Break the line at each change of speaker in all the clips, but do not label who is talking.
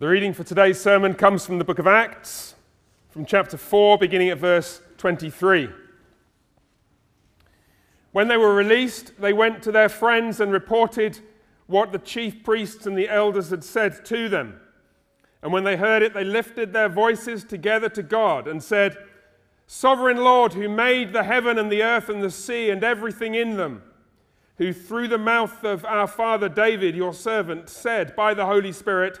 The reading for today's sermon comes from the book of Acts, from chapter 4, beginning at verse 23. When they were released, they went to their friends and reported what the chief priests and the elders had said to them. And when they heard it, they lifted their voices together to God and said, Sovereign Lord, who made the heaven and the earth and the sea and everything in them, who through the mouth of our father David, your servant, said by the Holy Spirit,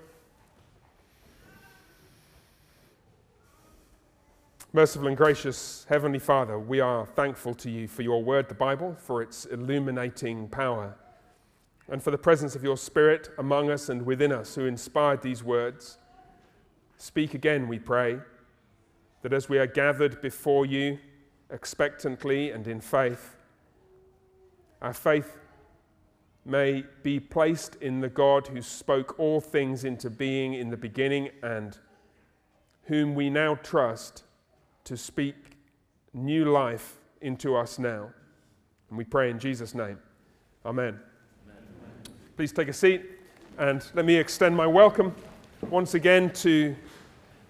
Merciful and gracious Heavenly Father, we are thankful to you for your word, the Bible, for its illuminating power, and for the presence of your Spirit among us and within us who inspired these words. Speak again, we pray, that as we are gathered before you expectantly and in faith, our faith may be placed in the God who spoke all things into being in the beginning and whom we now trust to speak new life into us now. And we pray in Jesus' name. Amen. Amen. Please take a seat and let me extend my welcome once again to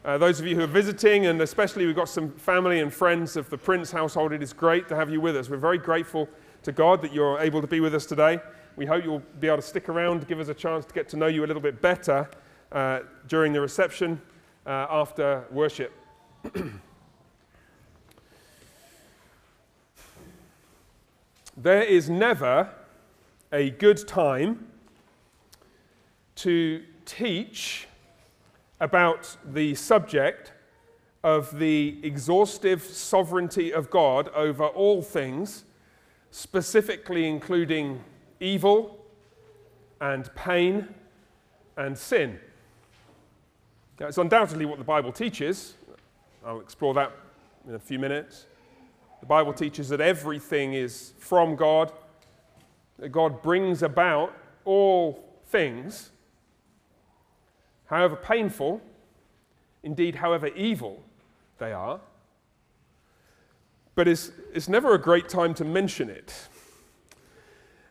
uh, those of you who are visiting, and especially we've got some family and friends of the Prince household. It is great to have you with us. We're very grateful to God that you're able to be with us today. We hope you'll be able to stick around, give us a chance to get to know you a little bit better uh, during the reception uh, after worship. There is never a good time to teach about the subject of the exhaustive sovereignty of God over all things, specifically including evil and pain and sin. Now, it's undoubtedly what the Bible teaches. I'll explore that in a few minutes. The Bible teaches that everything is from God, that God brings about all things, however painful, indeed, however evil they are. But it's, it's never a great time to mention it.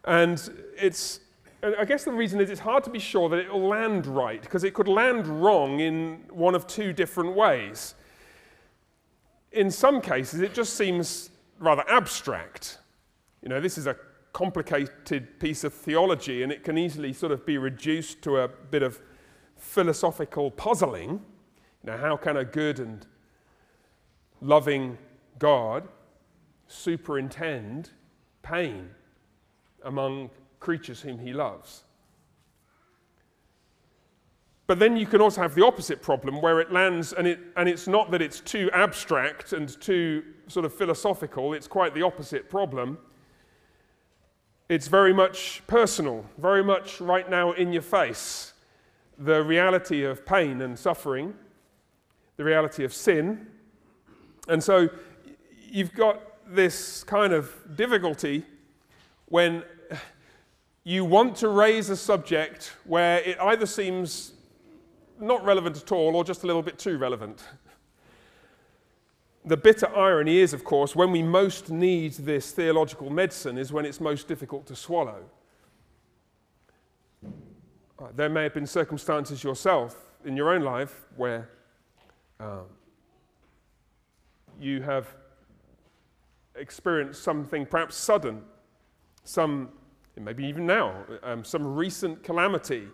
And it's, I guess the reason is it's hard to be sure that it will land right, because it could land wrong in one of two different ways in some cases, it just seems rather abstract. You know, this is a complicated piece of theology, and it can easily sort of be reduced to a bit of philosophical puzzling. You know, how can a good and loving God superintend pain among creatures whom he loves? But then you can also have the opposite problem where it lands, and, it, and it's not that it's too abstract and too sort of philosophical, it's quite the opposite problem. It's very much personal, very much right now in your face. The reality of pain and suffering, the reality of sin. And so you've got this kind of difficulty when you want to raise a subject where it either seems not relevant at all or just a little bit too relevant. The bitter irony is, of course, when we most need this theological medicine is when it's most difficult to swallow. Uh, there may have been circumstances yourself in your own life where um, you have experienced something perhaps sudden, some, maybe even now, um, some recent calamity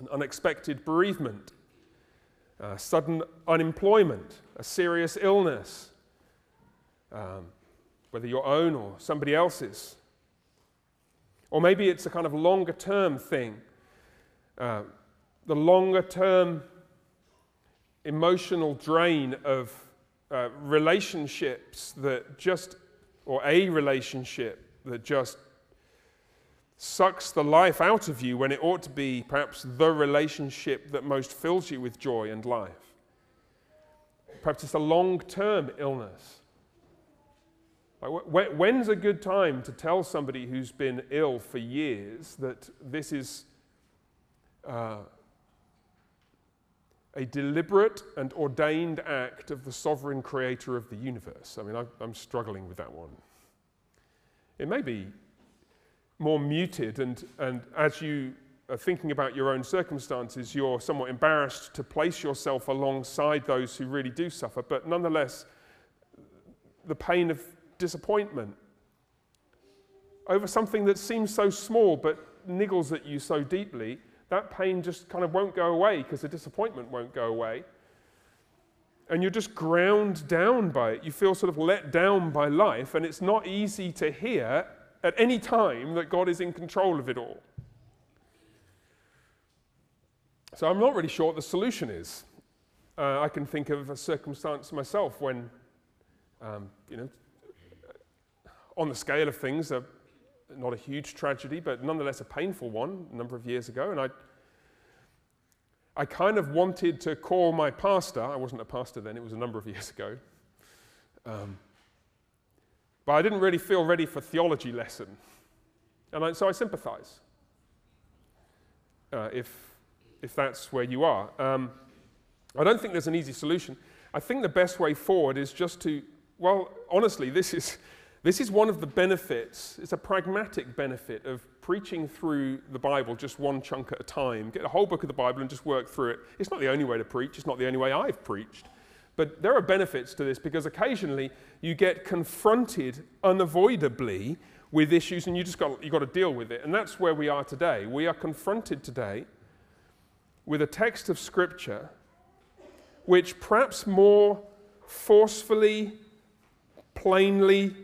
an unexpected bereavement, uh, sudden unemployment, a serious illness, um, whether your own or somebody else's. Or maybe it's a kind of longer term thing. Uh, the longer term emotional drain of uh, relationships that just, or a relationship that just sucks the life out of you when it ought to be perhaps the relationship that most fills you with joy and life. Perhaps it's a long term illness. Like, when's a good time to tell somebody who's been ill for years that this is uh, a deliberate and ordained act of the sovereign creator of the universe? I mean, I'm struggling with that one. It may be more muted, and, and as you are thinking about your own circumstances, you're somewhat embarrassed to place yourself alongside those who really do suffer, but nonetheless, the pain of disappointment over something that seems so small but niggles at you so deeply, that pain just kind of won't go away because the disappointment won't go away. And you're just ground down by it. You feel sort of let down by life, and it's not easy to hear at any time that God is in control of it all. So I'm not really sure what the solution is. Uh, I can think of a circumstance myself when, um, you know, on the scale of things, a, not a huge tragedy, but nonetheless a painful one a number of years ago. And I, I kind of wanted to call my pastor, I wasn't a pastor then, it was a number of years ago. Um, but I didn't really feel ready for theology lesson. And I, so I sympathize uh, if, if that's where you are. Um, I don't think there's an easy solution. I think the best way forward is just to, well, honestly, this is, this is one of the benefits, it's a pragmatic benefit of preaching through the Bible just one chunk at a time. Get a whole book of the Bible and just work through it. It's not the only way to preach, it's not the only way I've preached. But there are benefits to this because occasionally you get confronted unavoidably with issues and you just got, you got to deal with it. And that's where we are today. We are confronted today with a text of Scripture which perhaps more forcefully, plainly,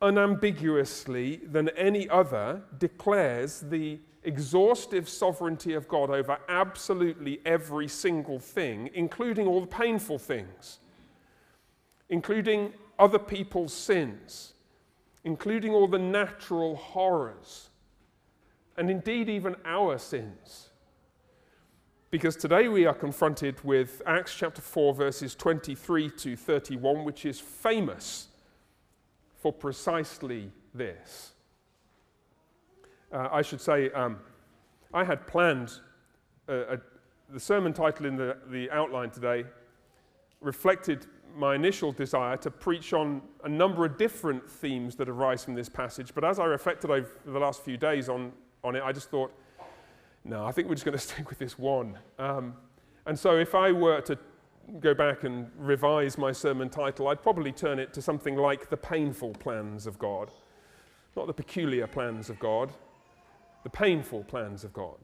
unambiguously than any other declares the exhaustive sovereignty of God over absolutely every single thing, including all the painful things, including other people's sins, including all the natural horrors, and indeed even our sins. Because today we are confronted with Acts chapter 4, verses 23 to 31, which is famous for precisely this. Uh, I should say, um, I had planned uh, a, the sermon title in the, the outline today reflected my initial desire to preach on a number of different themes that arise from this passage. But as I reflected over the last few days on, on it, I just thought, no, I think we're just going to stick with this one. Um, and so if I were to go back and revise my sermon title, I'd probably turn it to something like The Painful Plans of God, not the peculiar plans of God, the painful plans of God.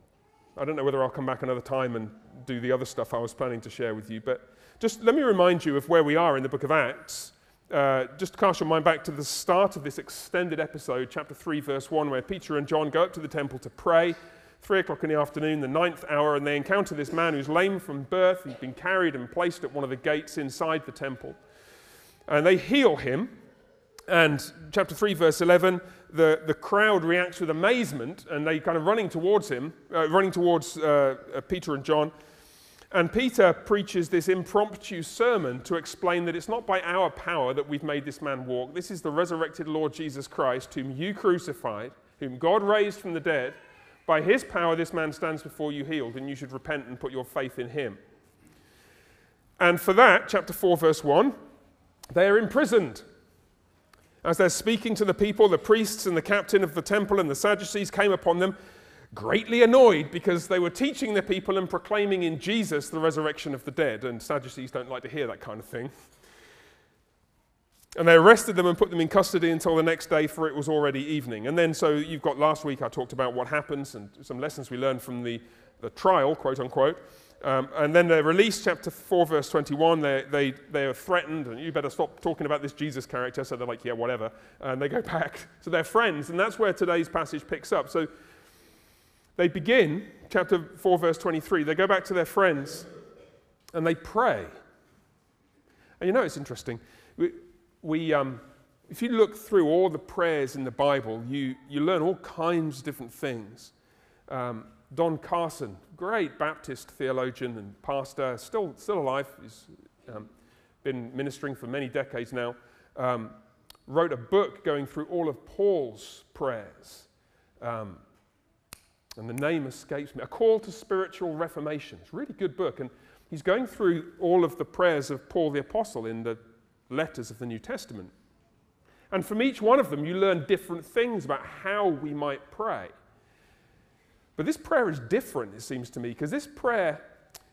I don't know whether I'll come back another time and do the other stuff I was planning to share with you, but just let me remind you of where we are in the book of Acts. Uh, just cast your mind back to the start of this extended episode, chapter 3, verse 1, where Peter and John go up to the temple to pray. Three o'clock in the afternoon, the ninth hour, and they encounter this man who's lame from birth. He's been carried and placed at one of the gates inside the temple. And they heal him. And chapter 3, verse 11, the, the crowd reacts with amazement and they kind of running towards him, uh, running towards uh, uh, Peter and John. And Peter preaches this impromptu sermon to explain that it's not by our power that we've made this man walk. This is the resurrected Lord Jesus Christ, whom you crucified, whom God raised from the dead. By his power, this man stands before you healed, and you should repent and put your faith in him. And for that, chapter 4, verse 1, they are imprisoned. As they're speaking to the people, the priests and the captain of the temple and the Sadducees came upon them, greatly annoyed because they were teaching the people and proclaiming in Jesus the resurrection of the dead. And Sadducees don't like to hear that kind of thing. And they arrested them and put them in custody until the next day, for it was already evening. And then, so you've got last week, I talked about what happens and some lessons we learned from the, the trial, quote unquote. Um, and then they're released, chapter 4, verse 21. They, they, they are threatened, and you better stop talking about this Jesus character. So they're like, yeah, whatever. And they go back to their friends. And that's where today's passage picks up. So they begin, chapter 4, verse 23. They go back to their friends and they pray. And you know, it's interesting. We, we um, if you look through all the prayers in the Bible, you, you learn all kinds of different things. Um, Don Carson, great Baptist theologian and pastor, still, still alive, he's um, been ministering for many decades now, um, wrote a book going through all of Paul's prayers. Um, and the name escapes me A Call to Spiritual Reformation. It's a really good book. And he's going through all of the prayers of Paul the Apostle in the letters of the New Testament. And from each one of them, you learn different things about how we might pray. But this prayer is different, it seems to me, because this prayer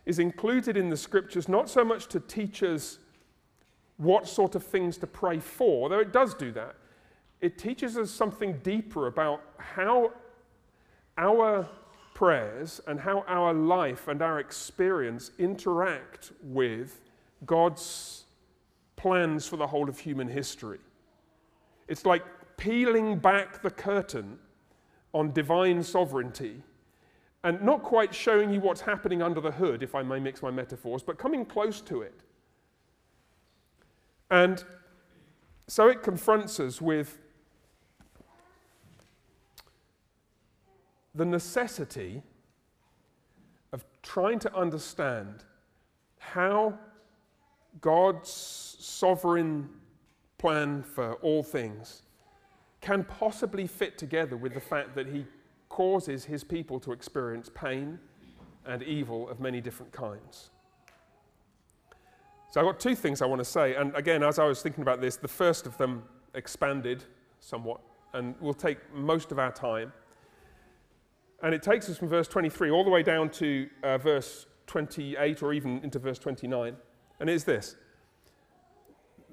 is included in the scriptures not so much to teach us what sort of things to pray for, though it does do that. It teaches us something deeper about how our prayers and how our life and our experience interact with God's plans for the whole of human history. It's like peeling back the curtain on divine sovereignty and not quite showing you what's happening under the hood, if I may mix my metaphors, but coming close to it. And so it confronts us with the necessity of trying to understand how God's sovereign plan for all things can possibly fit together with the fact that He causes his people to experience pain and evil of many different kinds. So I've got two things I want to say. And again, as I was thinking about this, the first of them expanded somewhat and will take most of our time. And it takes us from verse 23 all the way down to uh, verse 28 or even into verse 29. And it is this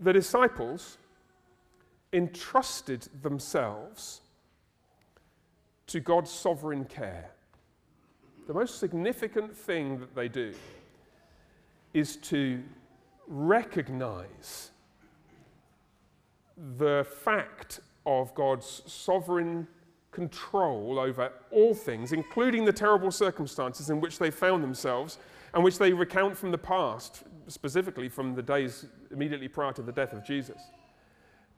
The disciples entrusted themselves to God's sovereign care. The most significant thing that they do is to recognize the fact of God's sovereign control over all things, including the terrible circumstances in which they found themselves and which they recount from the past, specifically from the days immediately prior to the death of Jesus.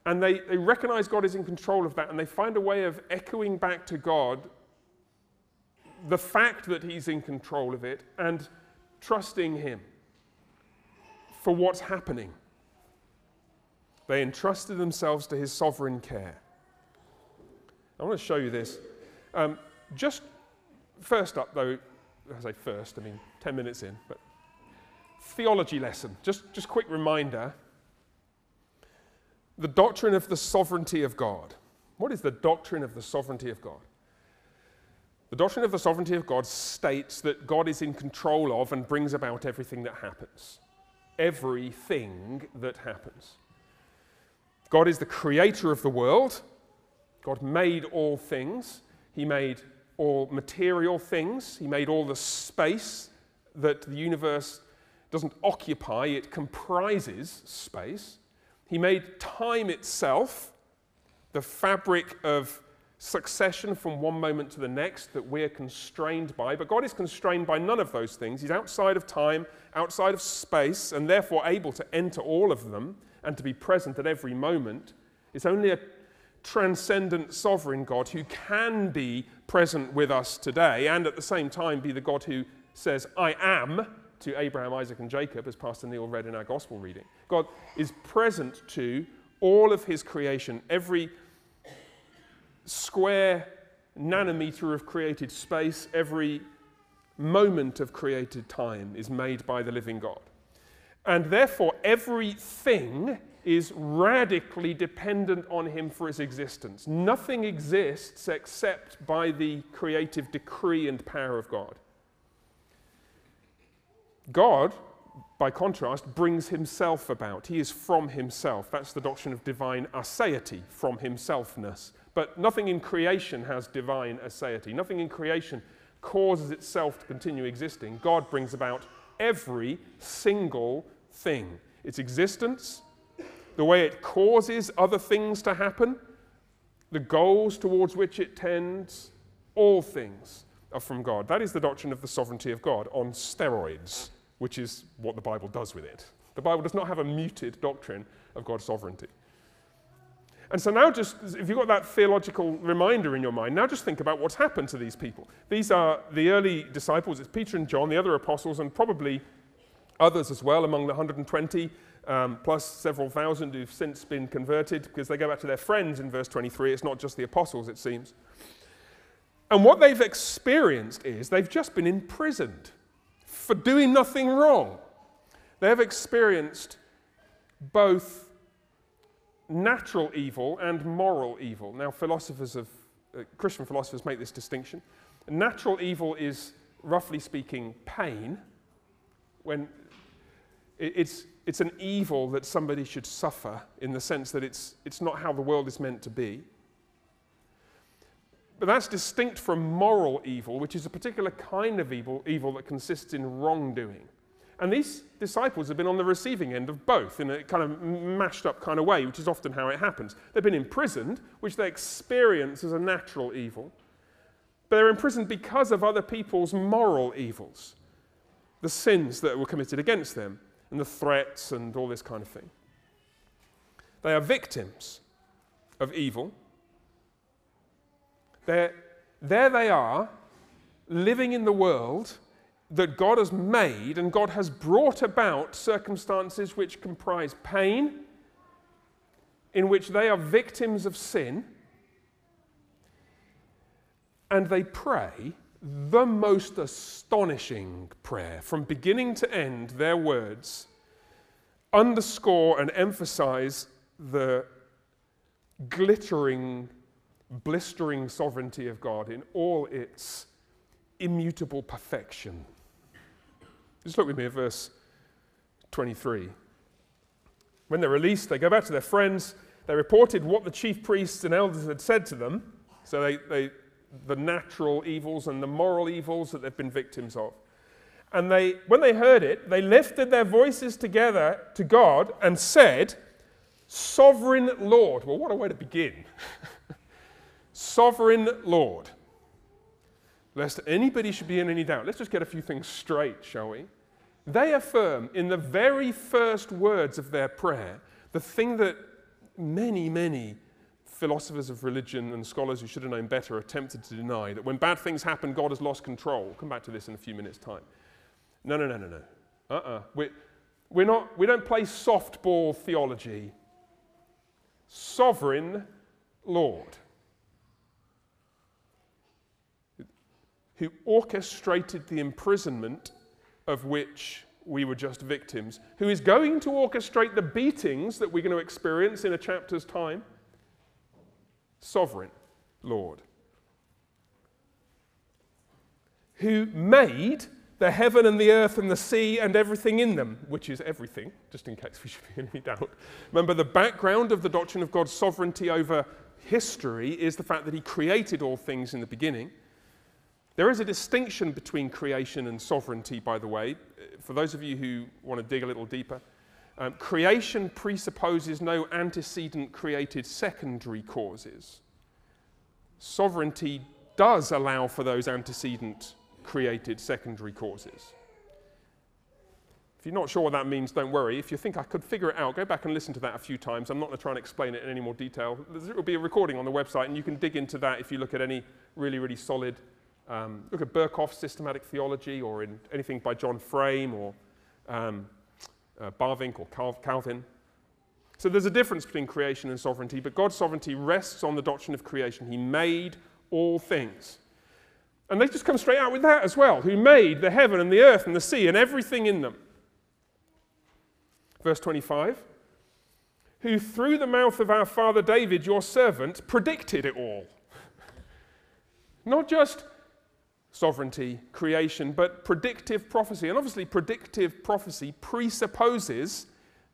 And they, they recognize God is in control of that, and they find a way of echoing back to God the fact that He's in control of it and trusting Him for what's happening. They entrusted themselves to His sovereign care. I want to show you this. Um, just first up, though, I say first, I mean 10 minutes in, but theology lesson. Just, just quick reminder the doctrine of the sovereignty of God. What is the doctrine of the sovereignty of God? The doctrine of the sovereignty of God states that God is in control of and brings about everything that happens. Everything that happens. God is the creator of the world. God made all things. He made all material things. He made all the space that the universe doesn't occupy, it comprises space. He made time itself the fabric of succession from one moment to the next that we're constrained by. But God is constrained by none of those things. He's outside of time, outside of space, and therefore able to enter all of them and to be present at every moment. It's only a transcendent sovereign God who can be present with us today and at the same time be the God who says, I am to Abraham, Isaac, and Jacob, as Pastor Neil read in our gospel reading. God is present to all of his creation, every square nanometer of created space, every moment of created time is made by the living God. And therefore, everything is radically dependent on him for its existence. Nothing exists except by the creative decree and power of God. God, by contrast, brings himself about. He is from himself. That's the doctrine of divine aseity, from himselfness. But nothing in creation has divine aseity. Nothing in creation causes itself to continue existing, God brings about every single thing. Its existence, the way it causes other things to happen, the goals towards which it tends, all things are from God. That is the doctrine of the sovereignty of God on steroids, which is what the Bible does with it. The Bible does not have a muted doctrine of God's sovereignty. And so now, just if you've got that theological reminder in your mind, now just think about what's happened to these people. These are the early disciples, it's Peter and John, the other apostles, and probably others as well among the 120, um, plus several thousand who've since been converted because they go back to their friends in verse 23. It's not just the apostles, it seems. And what they've experienced is they've just been imprisoned for doing nothing wrong. They have experienced both natural evil and moral evil. Now, philosophers of uh, Christian philosophers make this distinction. Natural evil is, roughly speaking, pain. When it's, it's an evil that somebody should suffer in the sense that it's, it's not how the world is meant to be. But that's distinct from moral evil, which is a particular kind of evil, evil that consists in wrongdoing. And these disciples have been on the receiving end of both in a kind of mashed up kind of way, which is often how it happens. They've been imprisoned, which they experience as a natural evil, but they're imprisoned because of other people's moral evils, the sins that were committed against them, and the threats and all this kind of thing. They are victims of evil. They're, there they are, living in the world that God has made, and God has brought about circumstances which comprise pain, in which they are victims of sin, and they pray the most astonishing prayer. From beginning to end, their words underscore and emphasize the glittering, blistering sovereignty of God in all its immutable perfection. Just look with me at verse 23. When they're released, they go back to their friends. They reported what the chief priests and elders had said to them. So they, they, the natural evils and the moral evils that they've been victims of. And they, when they heard it, they lifted their voices together to God and said, Sovereign Lord. Well, what a way to begin. Sovereign Lord lest anybody should be in any doubt. Let's just get a few things straight, shall we? They affirm in the very first words of their prayer the thing that many, many philosophers of religion and scholars who should have known better attempted to deny that when bad things happen, God has lost control. We'll come back to this in a few minutes' time. No, no, no, no, no. Uh uh-uh. uh. we we're not, we don't play softball theology. Sovereign Lord. Who orchestrated the imprisonment of which we were just victims, who is going to orchestrate the beatings that we're going to experience in a chapter's time. Sovereign Lord. Who made the heaven and the earth and the sea and everything in them, which is everything, just in case we should be in any doubt. Remember, the background of the doctrine of God's sovereignty over history is the fact that He created all things in the beginning. There is a distinction between creation and sovereignty, by the way, for those of you who want to dig a little deeper. Um, creation presupposes no antecedent created secondary causes. Sovereignty does allow for those antecedent created secondary causes. If you're not sure what that means, don't worry. If you think I could figure it out, go back and listen to that a few times. I'm not going to try and explain it in any more detail. There will be a recording on the website, and you can dig into that if you look at any really, really solid um, look at Berkhof's systematic theology or in anything by John Frame or um, uh, Bavinck or Cal- Calvin. So there's a difference between creation and sovereignty, but God's sovereignty rests on the doctrine of creation. He made all things. And they just come straight out with that as well. Who made the heaven and the earth and the sea and everything in them. Verse 25. Who through the mouth of our father David, your servant, predicted it all. Not just sovereignty, creation, but predictive prophecy. And obviously, predictive prophecy presupposes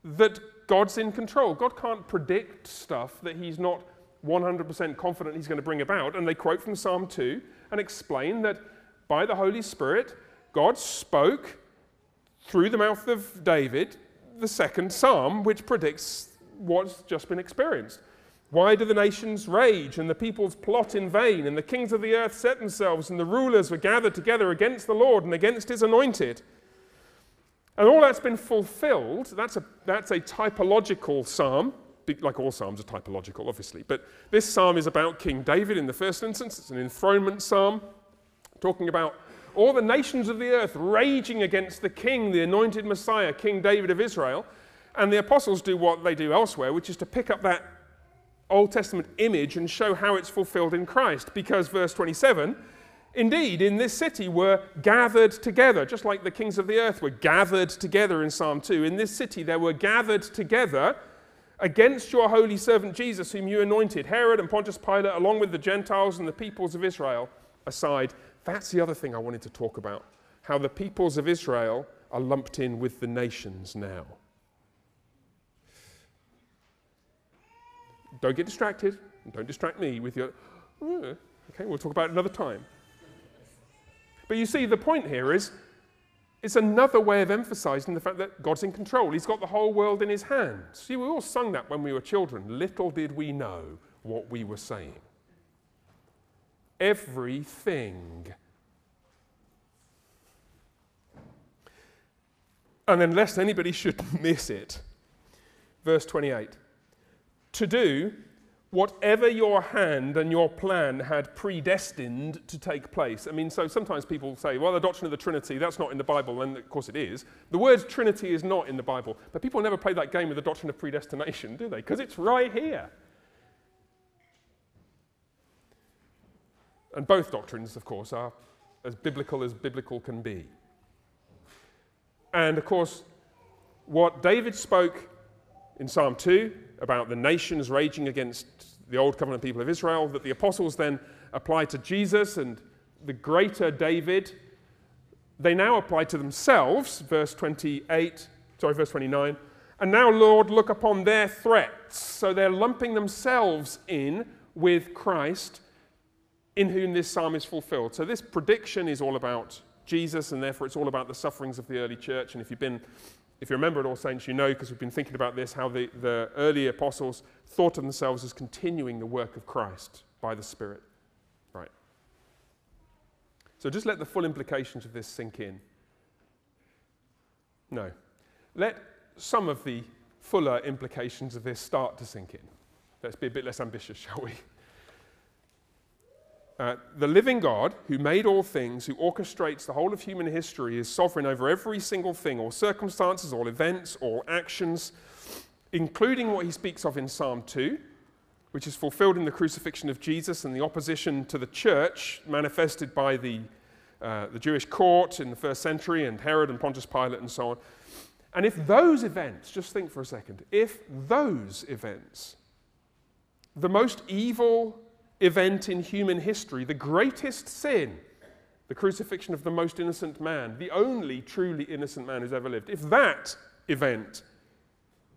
that God's in control. God can't predict stuff that He's not 100% confident He's going to bring about. And they quote from Psalm 2 and explain that by the Holy Spirit, God spoke through the mouth of David the second psalm, which predicts what's just been experienced. Why do the nations rage and the peoples plot in vain and the kings of the earth set themselves and the rulers were gathered together against the Lord and against his anointed? And all that's been fulfilled. That's a, that's a typological psalm, like all psalms are typological, obviously. But this psalm is about King David in the first instance. It's an enthronement psalm, talking about all the nations of the earth raging against the king, the anointed Messiah, King David of Israel. And the apostles do what they do elsewhere, which is to pick up that Old Testament image and show how it's fulfilled in Christ. Because, verse 27, indeed, in this city were gathered together, just like the kings of the earth were gathered together in Psalm 2. In this city, there were gathered together against your holy servant Jesus, whom you anointed, Herod and Pontius Pilate, along with the Gentiles and the peoples of Israel, aside. That's the other thing I wanted to talk about how the peoples of Israel are lumped in with the nations now. Don't get distracted. Don't distract me with your, okay, we'll talk about it another time. But you see, the point here is it's another way of emphasizing the fact that God's in control. He's got the whole world in his hands. See, we all sung that when we were children. Little did we know what we were saying. Everything. And unless anybody should miss it, verse 28 to do whatever your hand and your plan had predestined to take place. I mean, so sometimes people say, well, the doctrine of the Trinity, that's not in the Bible, and of course it is. The word Trinity is not in the Bible, but people never play that game with the doctrine of predestination, do they? Because it's right here. And both doctrines, of course, are as biblical as biblical can be. And of course, what David spoke in Psalm 2 about the nations raging against the old covenant people of Israel, that the apostles then apply to Jesus and the greater David. They now apply to themselves, verse 28, sorry, verse 29. And now, Lord, look upon their threats. So they're lumping themselves in with Christ, in whom this psalm is fulfilled. So this prediction is all about Jesus, and therefore it's all about the sufferings of the early church. And if you've been if you remember at All Saints, you know, because we've been thinking about this, how the, the early apostles thought of themselves as continuing the work of Christ by the Spirit. Right. So just let the full implications of this sink in. No. Let some of the fuller implications of this start to sink in. Let's be a bit less ambitious, shall we? Uh, the living God, who made all things, who orchestrates the whole of human history, is sovereign over every single thing, all circumstances, all events, all actions, including what he speaks of in Psalm 2, which is fulfilled in the crucifixion of Jesus and the opposition to the church manifested by the, uh, the Jewish court in the first century and Herod and Pontius Pilate and so on. And if those events, just think for a second, if those events, the most evil event in human history, the greatest sin, the crucifixion of the most innocent man, the only truly innocent man who's ever lived, if that event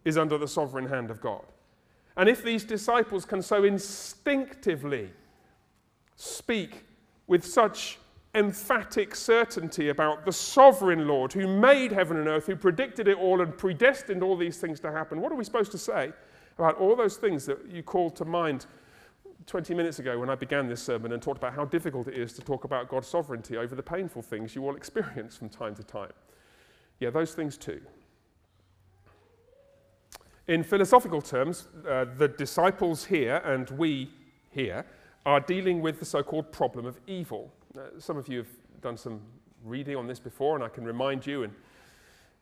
is under the sovereign hand of God, and if these disciples can so instinctively speak with such emphatic certainty about the sovereign Lord who made heaven and earth, who predicted it all and predestined all these things to happen, what are we supposed to say about all those things that you call to mind 20 minutes ago when I began this sermon and talked about how difficult it is to talk about God's sovereignty over the painful things you all experience from time to time. Yeah, those things too. In philosophical terms, uh, the disciples here and we here are dealing with the so called problem of evil. Uh, some of you have done some reading on this before, and I can remind you, and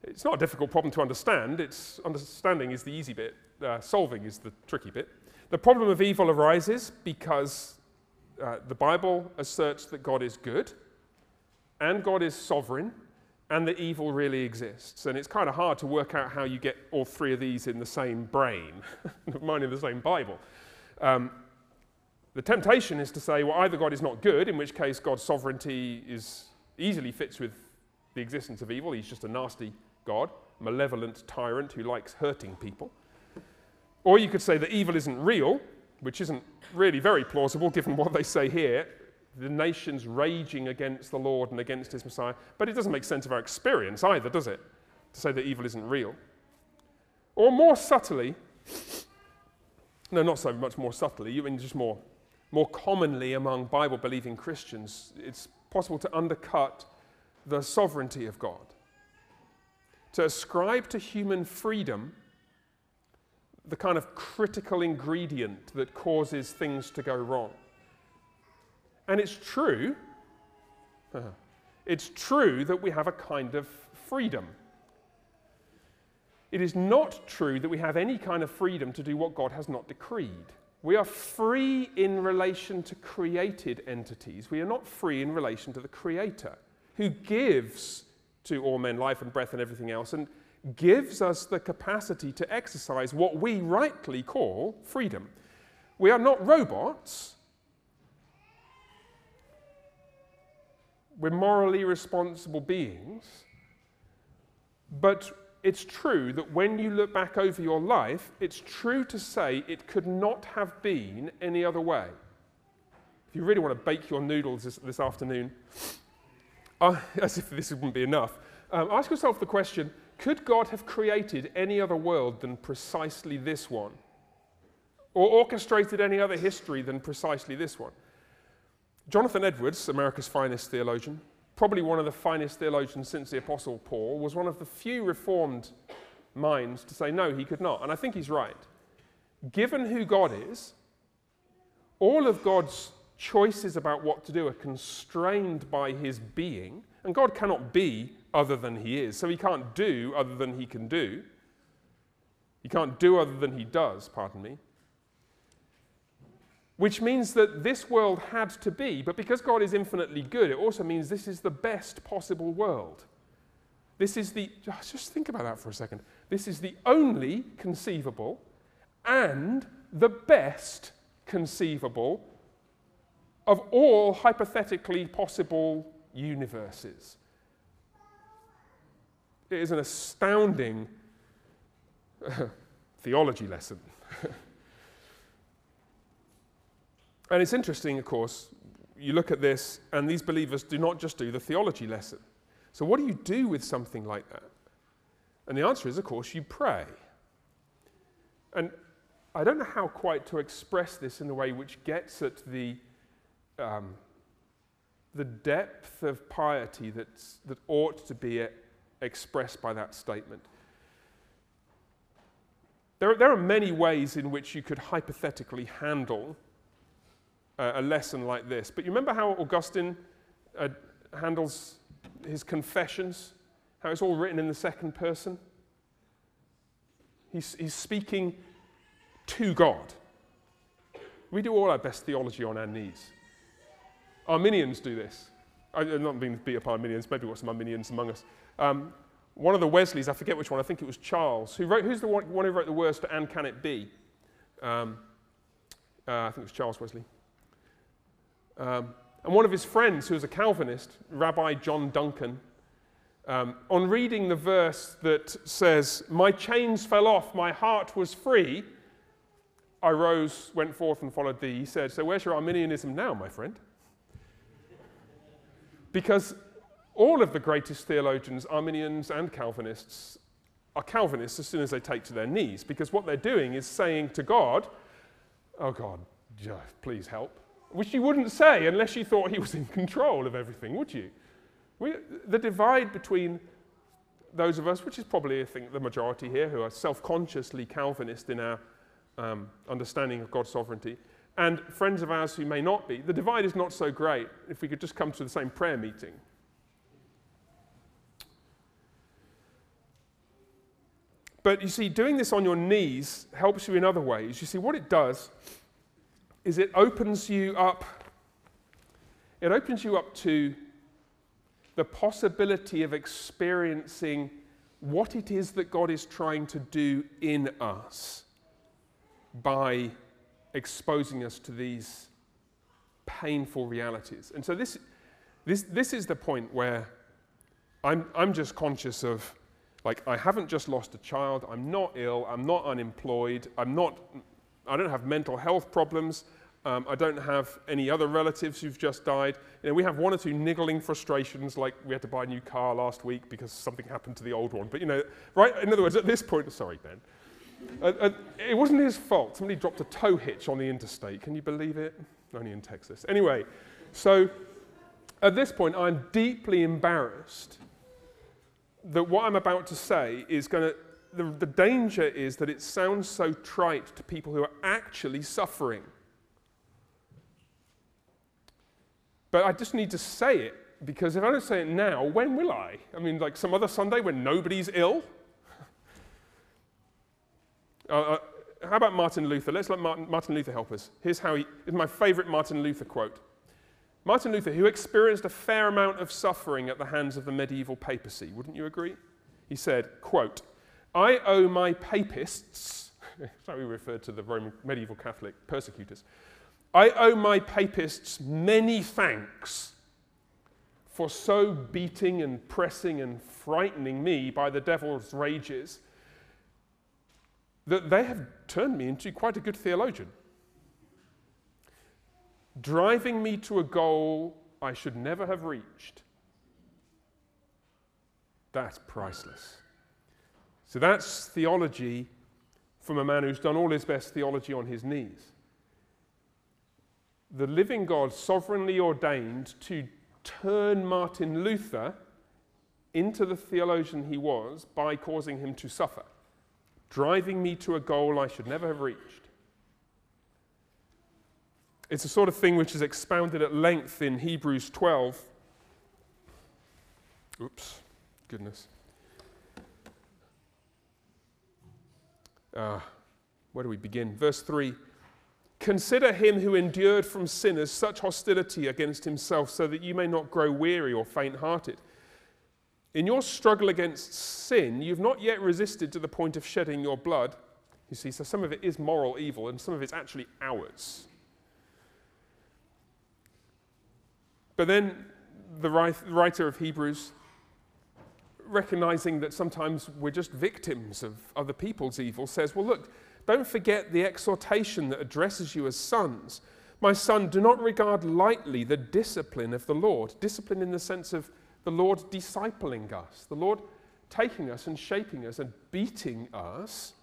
it's not a difficult problem to understand. It's understanding is the easy bit, uh, solving is the tricky bit. The problem of evil arises because uh, the Bible asserts that God is good and God is sovereign and that evil really exists. And it's kind of hard to work out how you get all three of these in the same brain, mine in the same Bible. Um, the temptation is to say, well, either God is not good, in which case God's sovereignty is easily fits with the existence of evil. He's just a nasty God, malevolent tyrant who likes hurting people. Or you could say that evil isn't real, which isn't really very plausible given what they say here. the nations raging against the Lord and against his Messiah. But it doesn't make sense of our experience either, does it? To say that evil isn't real. Or more subtly, no, not so much more subtly, you mean just more, more commonly among Bible believing Christians, it's possible to undercut the sovereignty of God. To ascribe to human freedom the kind of critical ingredient that causes things to go wrong. And it's true, uh, it's true that we have a kind of freedom. It is not true that we have any kind of freedom to do what God has not decreed. We are free in relation to created entities. We are not free in relation to the Creator, who gives to all men life and breath and everything else, and gives us the capacity to exercise what we rightly call freedom. We are not robots. We're morally responsible beings. But it's true that when you look back over your life, it's true to say it could not have been any other way. If you really want to bake your noodles this, this afternoon, uh, as if this wouldn't be enough, um, ask yourself the question could God have created any other world than precisely this one? Or orchestrated any other history than precisely this one? Jonathan Edwards, America's finest theologian, probably one of the finest theologians since the Apostle Paul, was one of the few reformed minds to say no, he could not. And I think he's right. Given who God is, all of God's choices about what to do are constrained by his being, and God cannot be other than he is. So he can't do other than he can do. He can't do other than he does, pardon me. Which means that this world had to be, but because God is infinitely good, it also means this is the best possible world. This is the, just think about that for a second. This is the only conceivable and the best conceivable of all hypothetically possible universes. It is an astounding theology lesson. and it's interesting, of course, you look at this, and these believers do not just do the theology lesson. So, what do you do with something like that? And the answer is, of course, you pray. And I don't know how quite to express this in a way which gets at the, um, the depth of piety that's, that ought to be expressed by that statement. There, there are many ways in which you could hypothetically handle uh, a lesson like this. But you remember how Augustine uh, handles his confessions? How it's all written in the second person? He's, he's speaking to God. We do all our best theology on our knees. Arminians do this. I'm not being beat up Arminians, maybe we've got some Arminians among us. Um, one of the Wesleys, I forget which one, I think it was Charles, who wrote, who's the one, one who wrote the words to And Can It Be? Um, uh, I think it was Charles Wesley. Um, and one of his friends, who was a Calvinist, Rabbi John Duncan, um, on reading the verse that says, My chains fell off, my heart was free, I rose, went forth, and followed thee. He said, So where's your Arminianism now, my friend? Because all of the greatest theologians, Arminians and Calvinists, are Calvinists as soon as they take to their knees, because what they're doing is saying to God, Oh God, please help. Which you wouldn't say unless you thought he was in control of everything, would you? We, the divide between those of us, which is probably, I think, the majority here, who are self consciously Calvinist in our um, understanding of God's sovereignty, and friends of ours who may not be, the divide is not so great if we could just come to the same prayer meeting But you see, doing this on your knees helps you in other ways. You see, what it does is it opens you up. It opens you up to the possibility of experiencing what it is that God is trying to do in us by exposing us to these painful realities. And so, this, this, this is the point where I'm, I'm just conscious of like, I haven't just lost a child, I'm not ill, I'm not unemployed, I'm not, I don't have mental health problems, Um, I don't have any other relatives who've just died. You know, we have one or two niggling frustrations, like we had to buy a new car last week because something happened to the old one. But you know, right? In other words, at this point, sorry, Ben. Uh, uh, it wasn't his fault. Somebody dropped a tow hitch on the interstate. Can you believe it? Only in Texas. Anyway, so at this point, I'm deeply embarrassed that what I'm about to say is going to. The, the danger is that it sounds so trite to people who are actually suffering. But I just need to say it because if I don't say it now, when will I? I mean, like some other Sunday when nobody's ill? uh, uh, how about Martin Luther? Let's let Martin, Martin Luther help us. Here's how he, is my favorite Martin Luther quote. Martin Luther, who experienced a fair amount of suffering at the hands of the medieval papacy, wouldn't you agree? He said, quote, I owe my papists, how he referred to the Roman medieval Catholic persecutors, I owe my papists many thanks for so beating and pressing and frightening me by the devil's rages that they have turned me into quite a good theologian, driving me to a goal I should never have reached. That's priceless. So that's theology from a man who's done all his best theology on his knees the living God sovereignly ordained to turn Martin Luther into the theologian he was by causing him to suffer, driving me to a goal I should never have reached. It's a sort of thing which is expounded at length in Hebrews 12. Oops, goodness. Uh, where do we begin? Verse 3 Consider him who endured from sinners such hostility against himself, so that you may not grow weary or faint hearted. In your struggle against sin, you've not yet resisted to the point of shedding your blood. You see, so some of it is moral evil, and some of it's actually ours. But then the writer of Hebrews, recognizing that sometimes we're just victims of other people's evil, says, Well, look, don't forget the exhortation that addresses you as sons. My son, do not regard lightly the discipline of the Lord. Discipline in the sense of the Lord discipling us, the Lord taking us and shaping us and beating us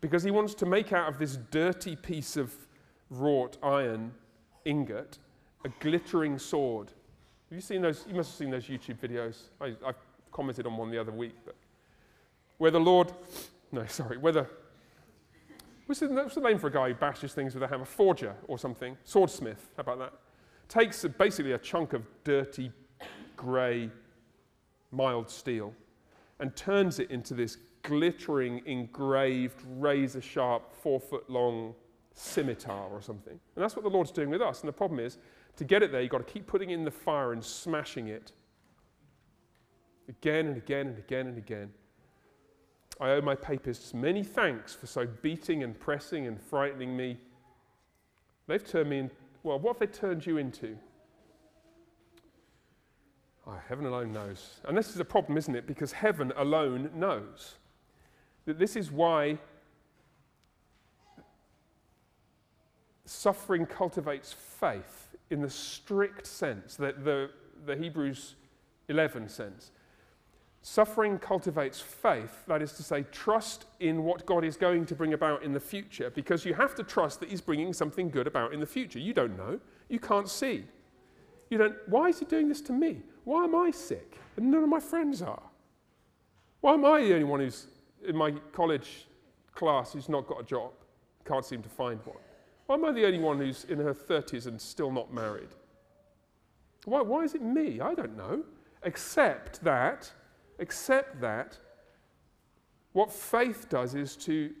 because he wants to make out of this dirty piece of wrought iron ingot a glittering sword. Have you seen those? You must have seen those YouTube videos. I, I commented on one the other week, but where the Lord, no, sorry, where the What's the, what's the name for a guy who bashes things with a hammer? Forger or something? Swordsmith, how about that? Takes a, basically a chunk of dirty, grey, mild steel and turns it into this glittering, engraved, razor sharp, four foot long scimitar or something. And that's what the Lord's doing with us. And the problem is, to get it there, you've got to keep putting in the fire and smashing it again and again and again and again. I owe my papists many thanks for so beating and pressing and frightening me. They've turned me in, well, what have they turned you into? Oh, heaven alone knows. And this is a problem, isn't it? Because heaven alone knows. That this is why suffering cultivates faith in the strict sense, that the, the Hebrews 11 sense. Suffering cultivates faith, that is to say, trust in what God is going to bring about in the future, because you have to trust that He's bringing something good about in the future. You don't know, you can't see. You don't, why is He doing this to me? Why am I sick and none of my friends are? Why am I the only one who's in my college class who's not got a job, can't seem to find one? Why am I the only one who's in her 30s and still not married? Why, why is it me? I don't know. Except that Except that what faith does is to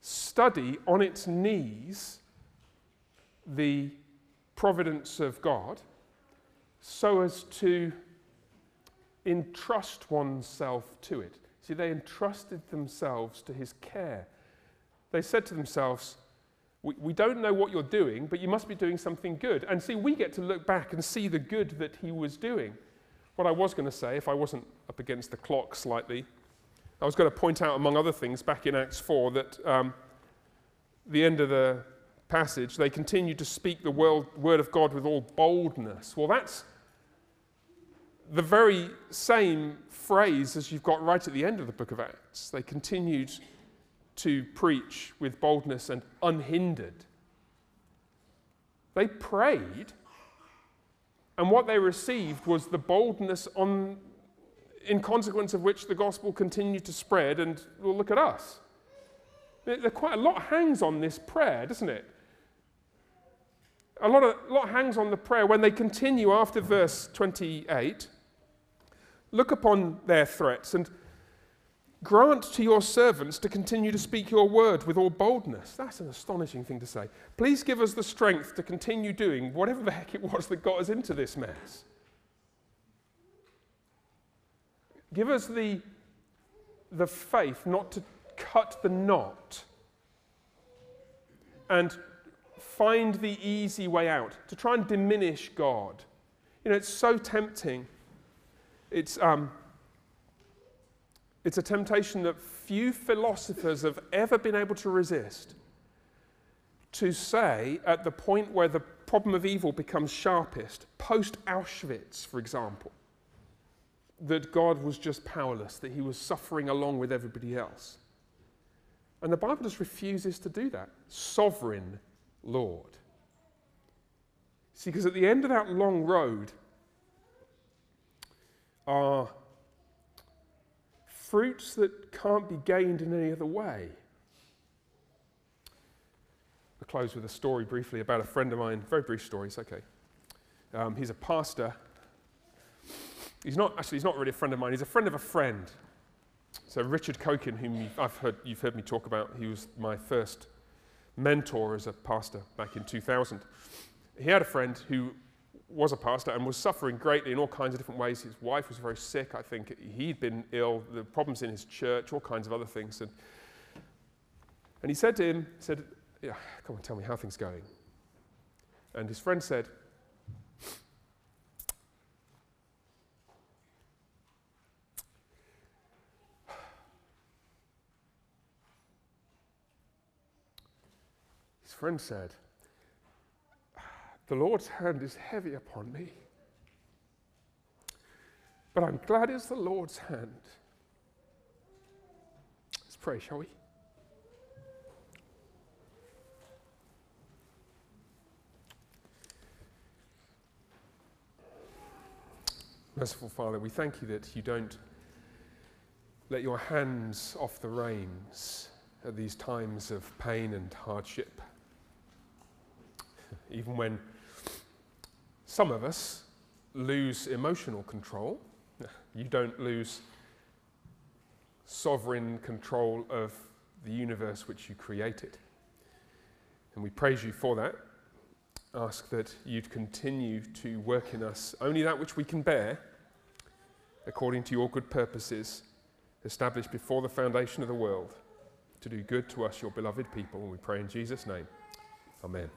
study on its knees the providence of God so as to entrust oneself to it. See, they entrusted themselves to his care. They said to themselves, we, we don't know what you're doing, but you must be doing something good. And see, we get to look back and see the good that he was doing. What I was going to say, if I wasn't up against the clock slightly, I was going to point out, among other things, back in Acts 4, that um, the end of the passage, they continued to speak the word of God with all boldness. Well, that's the very same phrase as you've got right at the end of the book of Acts. They continued to preach with boldness and unhindered. They prayed, and what they received was the boldness on, in consequence of which the gospel continued to spread. And well, look at us. Quite a lot hangs on this prayer, doesn't it? A lot, of, a lot hangs on the prayer when they continue after verse 28. Look upon their threats and grant to your servants to continue to speak your word with all boldness. That's an astonishing thing to say. Please give us the strength to continue doing whatever the heck it was that got us into this mess. Give us the, the faith not to cut the knot and find the easy way out, to try and diminish God. You know, it's so tempting. It's, um, it's a temptation that few philosophers have ever been able to resist. To say, at the point where the problem of evil becomes sharpest, post Auschwitz, for example, that God was just powerless, that he was suffering along with everybody else. And the Bible just refuses to do that. Sovereign Lord. See, because at the end of that long road are fruits that can't be gained in any other way. I'll close with a story briefly about a friend of mine. Very brief story, it's okay. Um, he's a pastor. He's not, actually, he's not really a friend of mine, he's a friend of a friend. So, Richard Coekin, whom you've, I've heard, you've heard me talk about, he was my first mentor as a pastor back in 2000. He had a friend who was a pastor and was suffering greatly in all kinds of different ways. His wife was very sick, I think. He'd been ill, the problems in his church, all kinds of other things. And, and he said to him, he said, yeah, come on, tell me how things going. And his friend said, his friend said, The Lord's hand is heavy upon me, but I'm glad it's the Lord's hand. Let's pray, shall we? Merciful Father, we thank you that you don't let your hands off the reins at these times of pain and hardship even when some of us lose emotional control, you don't lose sovereign control of the universe which you created. And we praise you for that. Ask that you'd continue to work in us only that which we can bear, according to your good purposes, established before the foundation of the world, to do good to us, your beloved people. And we pray in Jesus' name. Amen.